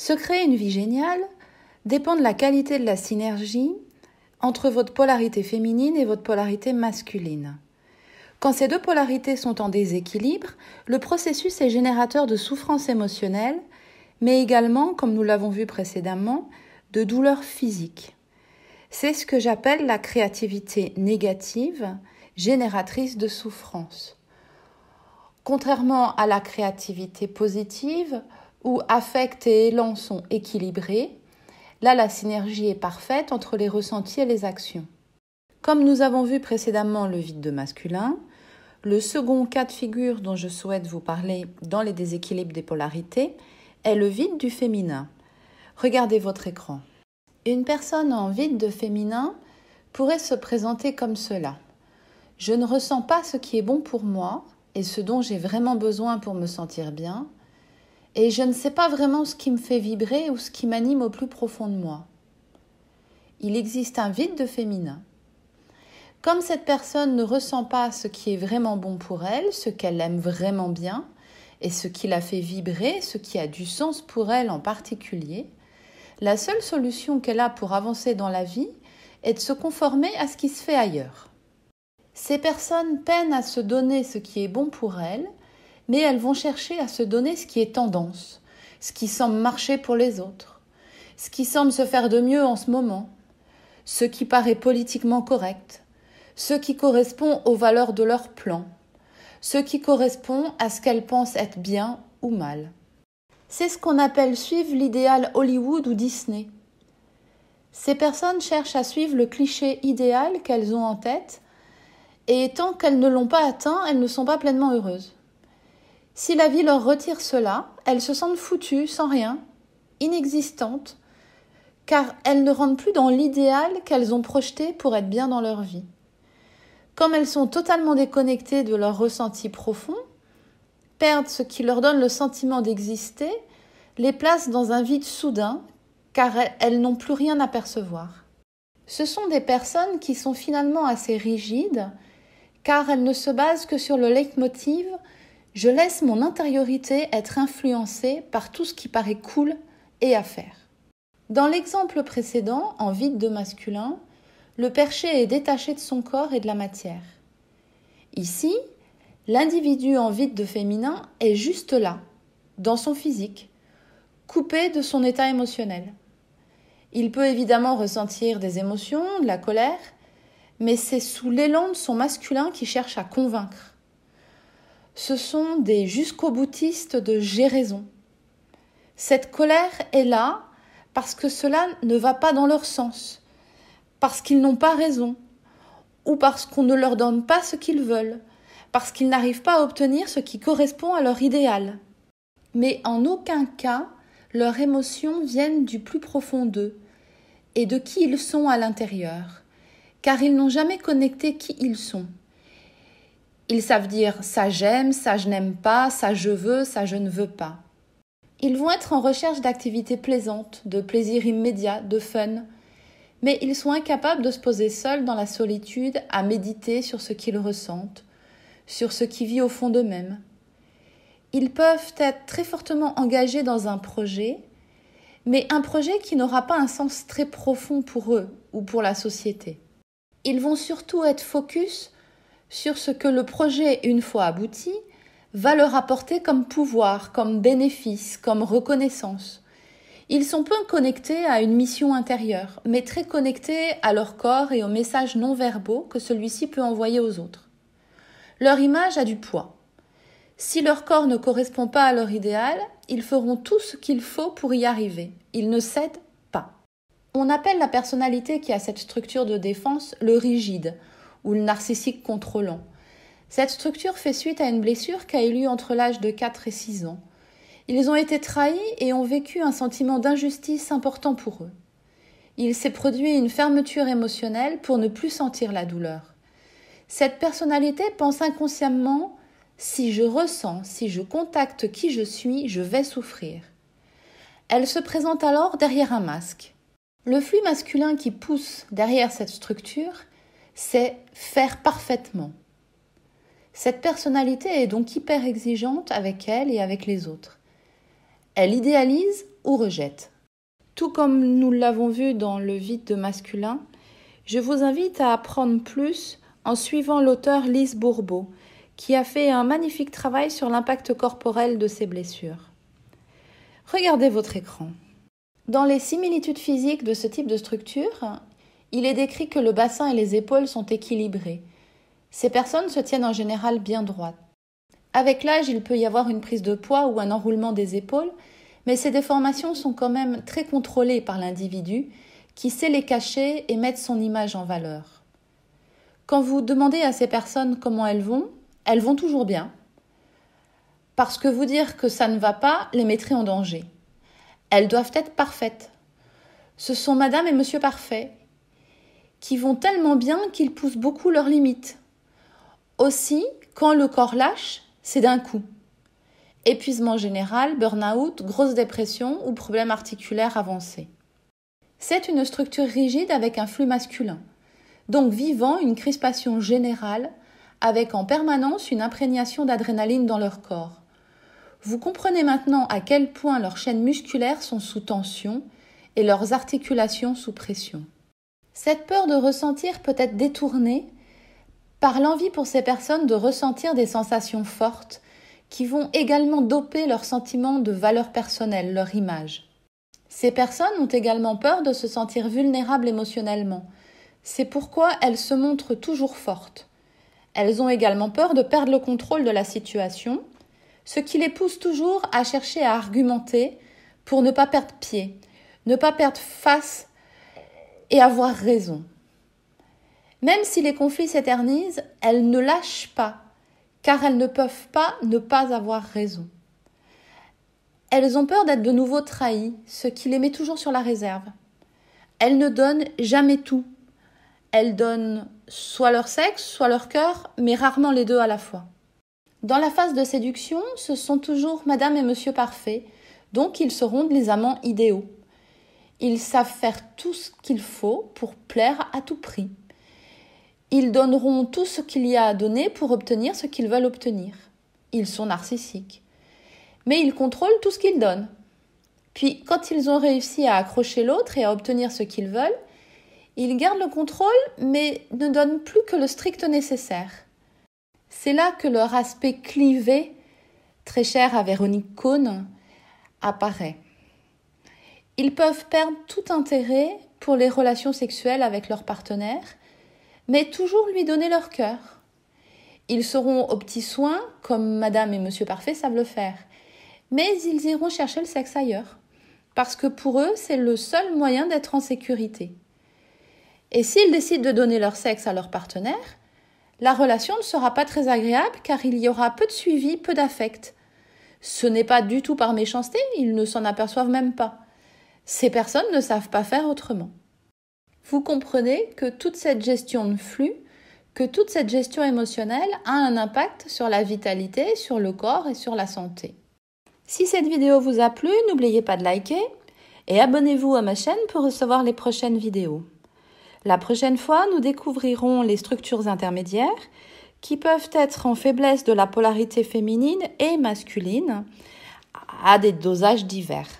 Se créer une vie géniale dépend de la qualité de la synergie entre votre polarité féminine et votre polarité masculine. Quand ces deux polarités sont en déséquilibre, le processus est générateur de souffrance émotionnelle, mais également, comme nous l'avons vu précédemment, de douleurs physiques. C'est ce que j'appelle la créativité négative, génératrice de souffrance. Contrairement à la créativité positive, où affect et élan sont équilibrés, là la synergie est parfaite entre les ressentis et les actions. Comme nous avons vu précédemment le vide de masculin, le second cas de figure dont je souhaite vous parler dans les déséquilibres des polarités est le vide du féminin. Regardez votre écran. Une personne en vide de féminin pourrait se présenter comme cela. Je ne ressens pas ce qui est bon pour moi et ce dont j'ai vraiment besoin pour me sentir bien, et je ne sais pas vraiment ce qui me fait vibrer ou ce qui m'anime au plus profond de moi. Il existe un vide de féminin. Comme cette personne ne ressent pas ce qui est vraiment bon pour elle, ce qu'elle aime vraiment bien, et ce qui la fait vibrer, ce qui a du sens pour elle en particulier, la seule solution qu'elle a pour avancer dans la vie est de se conformer à ce qui se fait ailleurs. Ces personnes peinent à se donner ce qui est bon pour elles, mais elles vont chercher à se donner ce qui est tendance, ce qui semble marcher pour les autres, ce qui semble se faire de mieux en ce moment, ce qui paraît politiquement correct, ce qui correspond aux valeurs de leur plan, ce qui correspond à ce qu'elles pensent être bien ou mal. C'est ce qu'on appelle suivre l'idéal Hollywood ou Disney. Ces personnes cherchent à suivre le cliché idéal qu'elles ont en tête, et tant qu'elles ne l'ont pas atteint, elles ne sont pas pleinement heureuses. Si la vie leur retire cela, elles se sentent foutues, sans rien, inexistantes, car elles ne rentrent plus dans l'idéal qu'elles ont projeté pour être bien dans leur vie. Comme elles sont totalement déconnectées de leurs ressentis profonds, perdent ce qui leur donne le sentiment d'exister, les place dans un vide soudain, car elles n'ont plus rien à percevoir. Ce sont des personnes qui sont finalement assez rigides, car elles ne se basent que sur le leitmotiv je laisse mon intériorité être influencée par tout ce qui paraît cool et à faire. Dans l'exemple précédent, en vide de masculin, le perché est détaché de son corps et de la matière. Ici, l'individu en vide de féminin est juste là, dans son physique, coupé de son état émotionnel. Il peut évidemment ressentir des émotions, de la colère, mais c'est sous l'élan de son masculin qui cherche à convaincre. Ce sont des jusqu'au boutistes de j'ai raison. Cette colère est là parce que cela ne va pas dans leur sens, parce qu'ils n'ont pas raison, ou parce qu'on ne leur donne pas ce qu'ils veulent, parce qu'ils n'arrivent pas à obtenir ce qui correspond à leur idéal. Mais en aucun cas leurs émotions viennent du plus profond d'eux et de qui ils sont à l'intérieur, car ils n'ont jamais connecté qui ils sont. Ils savent dire ça j'aime, ça je n'aime pas, ça je veux, ça je ne veux pas. Ils vont être en recherche d'activités plaisantes, de plaisir immédiat, de fun, mais ils sont incapables de se poser seuls dans la solitude à méditer sur ce qu'ils ressentent, sur ce qui vit au fond d'eux-mêmes. Ils peuvent être très fortement engagés dans un projet, mais un projet qui n'aura pas un sens très profond pour eux ou pour la société. Ils vont surtout être focus sur ce que le projet, une fois abouti, va leur apporter comme pouvoir, comme bénéfice, comme reconnaissance. Ils sont peu connectés à une mission intérieure, mais très connectés à leur corps et aux messages non verbaux que celui-ci peut envoyer aux autres. Leur image a du poids. Si leur corps ne correspond pas à leur idéal, ils feront tout ce qu'il faut pour y arriver. Ils ne cèdent pas. On appelle la personnalité qui a cette structure de défense le rigide ou le narcissique contrôlant. Cette structure fait suite à une blessure qui a eu lieu entre l'âge de 4 et 6 ans. Ils ont été trahis et ont vécu un sentiment d'injustice important pour eux. Il s'est produit une fermeture émotionnelle pour ne plus sentir la douleur. Cette personnalité pense inconsciemment si je ressens, si je contacte qui je suis, je vais souffrir. Elle se présente alors derrière un masque. Le flux masculin qui pousse derrière cette structure, c'est faire parfaitement. Cette personnalité est donc hyper exigeante avec elle et avec les autres. Elle idéalise ou rejette. Tout comme nous l'avons vu dans le vide de masculin, je vous invite à apprendre plus en suivant l'auteur Lise Bourbeau, qui a fait un magnifique travail sur l'impact corporel de ces blessures. Regardez votre écran. Dans les similitudes physiques de ce type de structure, il est décrit que le bassin et les épaules sont équilibrés. Ces personnes se tiennent en général bien droites. Avec l'âge, il peut y avoir une prise de poids ou un enroulement des épaules, mais ces déformations sont quand même très contrôlées par l'individu qui sait les cacher et mettre son image en valeur. Quand vous demandez à ces personnes comment elles vont, elles vont toujours bien. Parce que vous dire que ça ne va pas les mettrait en danger. Elles doivent être parfaites. Ce sont Madame et Monsieur Parfait, qui vont tellement bien qu'ils poussent beaucoup leurs limites. Aussi, quand le corps lâche, c'est d'un coup. Épuisement général, burn-out, grosse dépression ou problème articulaire avancé. C'est une structure rigide avec un flux masculin, donc vivant une crispation générale avec en permanence une imprégnation d'adrénaline dans leur corps. Vous comprenez maintenant à quel point leurs chaînes musculaires sont sous tension et leurs articulations sous pression. Cette peur de ressentir peut être détournée par l'envie pour ces personnes de ressentir des sensations fortes qui vont également doper leur sentiment de valeur personnelle, leur image. Ces personnes ont également peur de se sentir vulnérables émotionnellement. C'est pourquoi elles se montrent toujours fortes. Elles ont également peur de perdre le contrôle de la situation, ce qui les pousse toujours à chercher à argumenter pour ne pas perdre pied, ne pas perdre face et avoir raison. Même si les conflits s'éternisent, elles ne lâchent pas, car elles ne peuvent pas ne pas avoir raison. Elles ont peur d'être de nouveau trahies, ce qui les met toujours sur la réserve. Elles ne donnent jamais tout. Elles donnent soit leur sexe, soit leur cœur, mais rarement les deux à la fois. Dans la phase de séduction, ce sont toujours Madame et Monsieur Parfait, donc ils seront les amants idéaux. Ils savent faire tout ce qu'il faut pour plaire à tout prix. Ils donneront tout ce qu'il y a à donner pour obtenir ce qu'ils veulent obtenir. Ils sont narcissiques. Mais ils contrôlent tout ce qu'ils donnent. Puis, quand ils ont réussi à accrocher l'autre et à obtenir ce qu'ils veulent, ils gardent le contrôle, mais ne donnent plus que le strict nécessaire. C'est là que leur aspect clivé, très cher à Véronique Cohn, apparaît. Ils peuvent perdre tout intérêt pour les relations sexuelles avec leur partenaire, mais toujours lui donner leur cœur. Ils seront aux petits soins, comme Madame et Monsieur Parfait savent le faire, mais ils iront chercher le sexe ailleurs, parce que pour eux, c'est le seul moyen d'être en sécurité. Et s'ils décident de donner leur sexe à leur partenaire, la relation ne sera pas très agréable car il y aura peu de suivi, peu d'affect. Ce n'est pas du tout par méchanceté, ils ne s'en aperçoivent même pas. Ces personnes ne savent pas faire autrement. Vous comprenez que toute cette gestion de flux, que toute cette gestion émotionnelle a un impact sur la vitalité, sur le corps et sur la santé. Si cette vidéo vous a plu, n'oubliez pas de liker et abonnez-vous à ma chaîne pour recevoir les prochaines vidéos. La prochaine fois, nous découvrirons les structures intermédiaires qui peuvent être en faiblesse de la polarité féminine et masculine à des dosages divers.